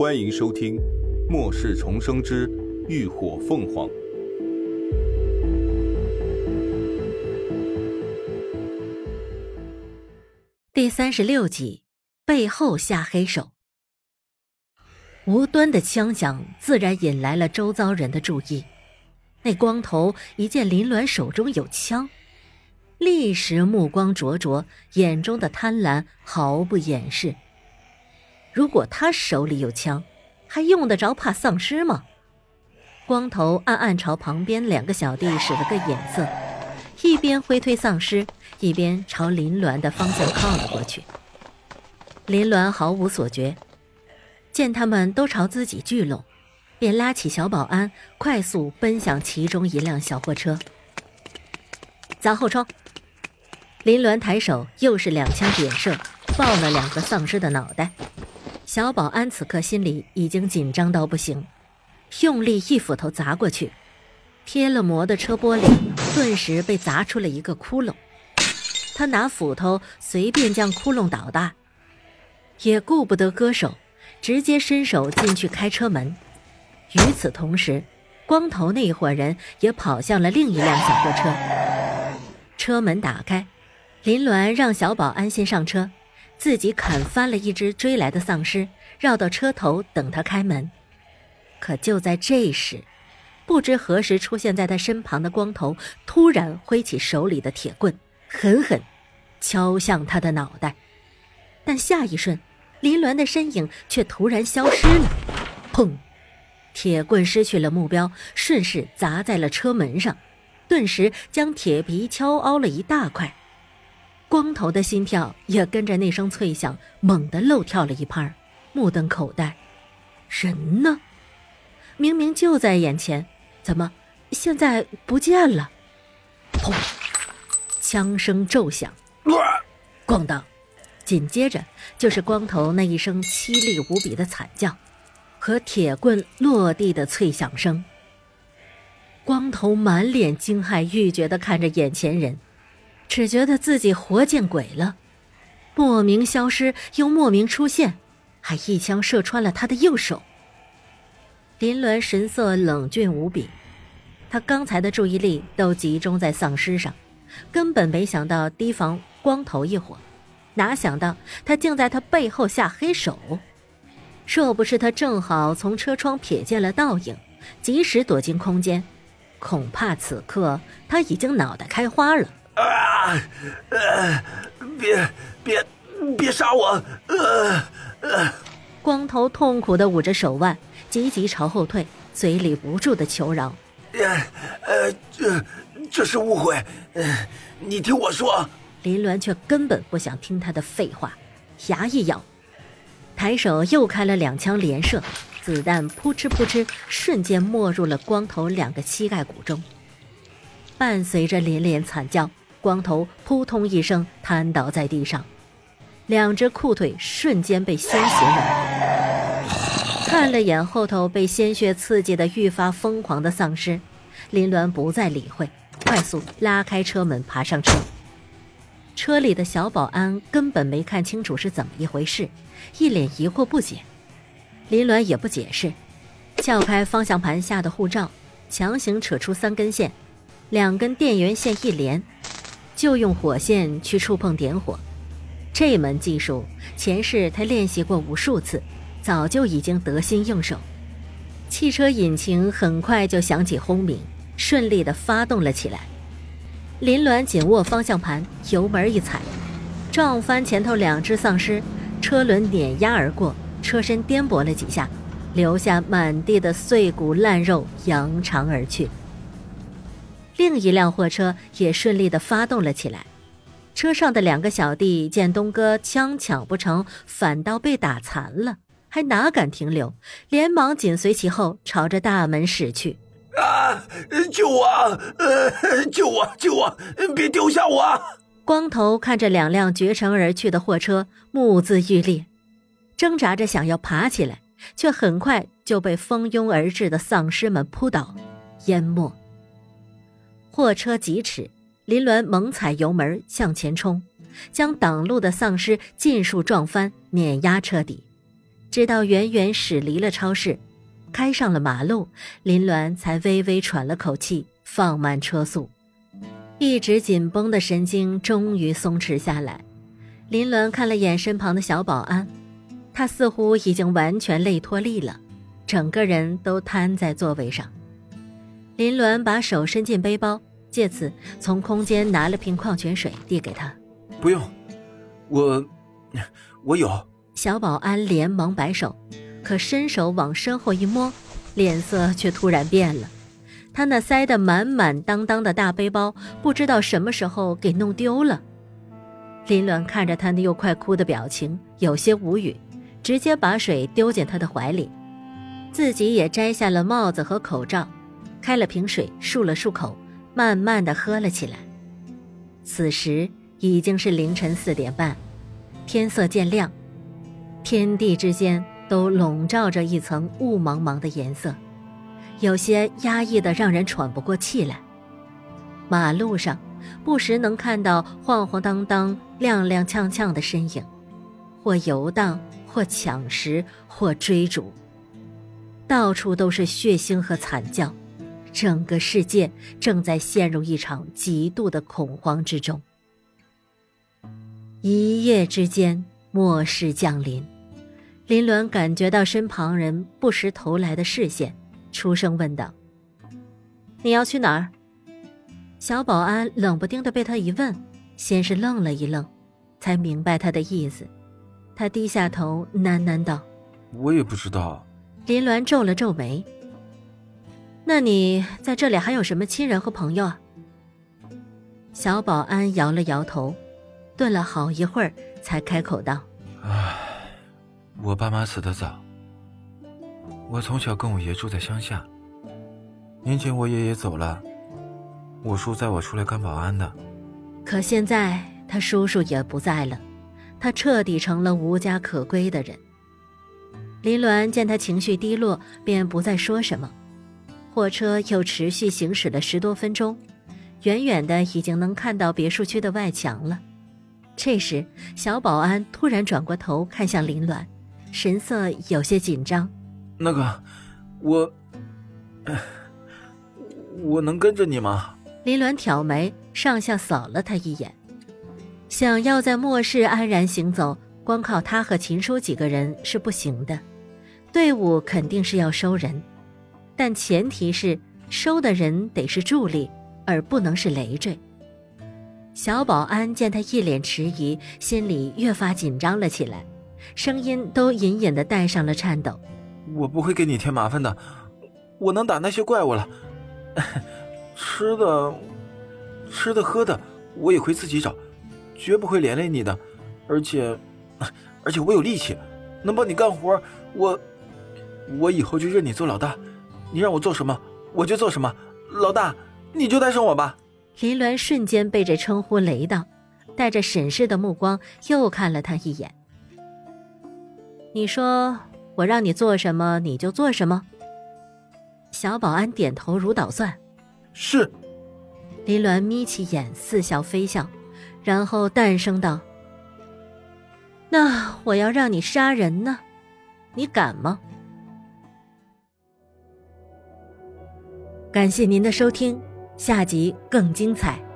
欢迎收听《末世重生之浴火凤凰》第三十六集：背后下黑手。无端的枪响自然引来了周遭人的注意。那光头一见林鸾手中有枪，立时目光灼灼，眼中的贪婪毫不掩饰。如果他手里有枪，还用得着怕丧尸吗？光头暗暗朝旁边两个小弟使了个眼色，一边挥退丧尸，一边朝林鸾的方向靠了过去。林鸾毫无所觉，见他们都朝自己聚拢，便拉起小保安，快速奔向其中一辆小货车，砸后窗。林鸾抬手，又是两枪点射，爆了两个丧尸的脑袋。小保安此刻心里已经紧张到不行，用力一斧头砸过去，贴了膜的车玻璃顿时被砸出了一个窟窿。他拿斧头随便将窟窿捣大，也顾不得割手，直接伸手进去开车门。与此同时，光头那一伙人也跑向了另一辆小货车。车门打开，林鸾让小保安先上车。自己砍翻了一只追来的丧尸，绕到车头等他开门。可就在这时，不知何时出现在他身旁的光头突然挥起手里的铁棍，狠狠敲向他的脑袋。但下一瞬，林鸾的身影却突然消失了。砰！铁棍失去了目标，顺势砸在了车门上，顿时将铁皮敲凹了一大块。光头的心跳也跟着那声脆响猛地漏跳了一拍，目瞪口呆。人呢？明明就在眼前，怎么现在不见了？砰！枪声骤响，咣当！紧接着就是光头那一声凄厉无比的惨叫，和铁棍落地的脆响声。光头满脸惊骇欲绝的看着眼前人。只觉得自己活见鬼了，莫名消失又莫名出现，还一枪射穿了他的右手。林鸾神色冷峻无比，他刚才的注意力都集中在丧尸上，根本没想到提防光头一伙，哪想到他竟在他背后下黑手。若不是他正好从车窗瞥见了倒影，及时躲进空间，恐怕此刻他已经脑袋开花了。啊！呃，别别别杀我！呃呃，光头痛苦的捂着手腕，急急朝后退，嘴里不住的求饶。呃呃，这这是误会，呃，你听我说。林鸾却根本不想听他的废话，牙一咬，抬手又开了两枪连射，子弹扑哧扑哧，瞬间没入了光头两个膝盖骨中，伴随着连连惨叫。光头扑通一声瘫倒在地上，两只裤腿瞬间被鲜血染。看了眼后头被鲜血刺激的愈发疯狂的丧尸，林鸾不再理会，快速拉开车门爬上车。车里的小保安根本没看清楚是怎么一回事，一脸疑惑不解。林鸾也不解释，撬开方向盘下的护罩，强行扯出三根线，两根电源线一连。就用火线去触碰点火，这门技术前世他练习过无数次，早就已经得心应手。汽车引擎很快就响起轰鸣，顺利的发动了起来。林鸾紧握方向盘，油门一踩，撞翻前头两只丧尸，车轮碾压而过，车身颠簸了几下，留下满地的碎骨烂肉，扬长而去。另一辆货车也顺利的发动了起来，车上的两个小弟见东哥枪抢不成，反倒被打残了，还哪敢停留，连忙紧随其后，朝着大门驶去。啊！救我！呃，救我！救我！别丢下我！光头看着两辆绝尘而去的货车，目眦欲裂，挣扎着想要爬起来，却很快就被蜂拥而至的丧尸们扑倒，淹没。货车疾驰，林鸾猛踩油门向前冲，将挡路的丧尸尽数撞翻，碾压车底。直到远远驶离了超市，开上了马路，林鸾才微微喘了口气，放慢车速。一直紧绷的神经终于松弛下来。林鸾看了眼身旁的小保安，他似乎已经完全累脱力了，整个人都瘫在座位上。林鸾把手伸进背包，借此从空间拿了瓶矿泉水递给他。不用，我，我有。小保安连忙摆手，可伸手往身后一摸，脸色却突然变了。他那塞得满满当当的大背包，不知道什么时候给弄丢了。林鸾看着他那又快哭的表情，有些无语，直接把水丢进他的怀里，自己也摘下了帽子和口罩，开了瓶水漱了漱口，慢慢的喝了起来。此时已经是凌晨四点半，天色渐亮，天地之间都笼罩着一层雾茫茫的颜色。有些压抑的让人喘不过气来。马路上，不时能看到晃晃荡荡、踉踉跄跄的身影，或游荡，或抢食，或追逐。到处都是血腥和惨叫，整个世界正在陷入一场极度的恐慌之中。一夜之间，末世降临，林鸾感觉到身旁人不时投来的视线。出声问道：“你要去哪儿？”小保安冷不丁的被他一问，先是愣了一愣，才明白他的意思。他低下头喃喃道：“我也不知道。”林鸾皱了皱眉：“那你在这里还有什么亲人和朋友啊？”小保安摇了摇头，顿了好一会儿，才开口道：“唉，我爸妈死得早。”我从小跟我爷住在乡下。年前我爷爷走了，我叔载我出来干保安的。可现在他叔叔也不在了，他彻底成了无家可归的人。林鸾见他情绪低落，便不再说什么。货车又持续行驶了十多分钟，远远的已经能看到别墅区的外墙了。这时，小保安突然转过头看向林鸾，神色有些紧张。那个，我，我能跟着你吗？林鸾挑眉，上下扫了他一眼。想要在末世安然行走，光靠他和秦叔几个人是不行的。队伍肯定是要收人，但前提是收的人得是助力，而不能是累赘。小保安见他一脸迟疑，心里越发紧张了起来，声音都隐隐的带上了颤抖。我不会给你添麻烦的，我能打那些怪物了。吃的、吃的、喝的，我也会自己找，绝不会连累你的。而且，而且我有力气，能帮你干活。我，我以后就认你做老大，你让我做什么，我就做什么。老大，你就带上我吧。林鸾瞬间被这称呼雷到，带着审视的目光又看了他一眼。你说。我让你做什么，你就做什么。小保安点头如捣蒜。是。林鸾眯起眼，似笑非笑，然后淡声道：“那我要让你杀人呢，你敢吗？”感谢您的收听，下集更精彩。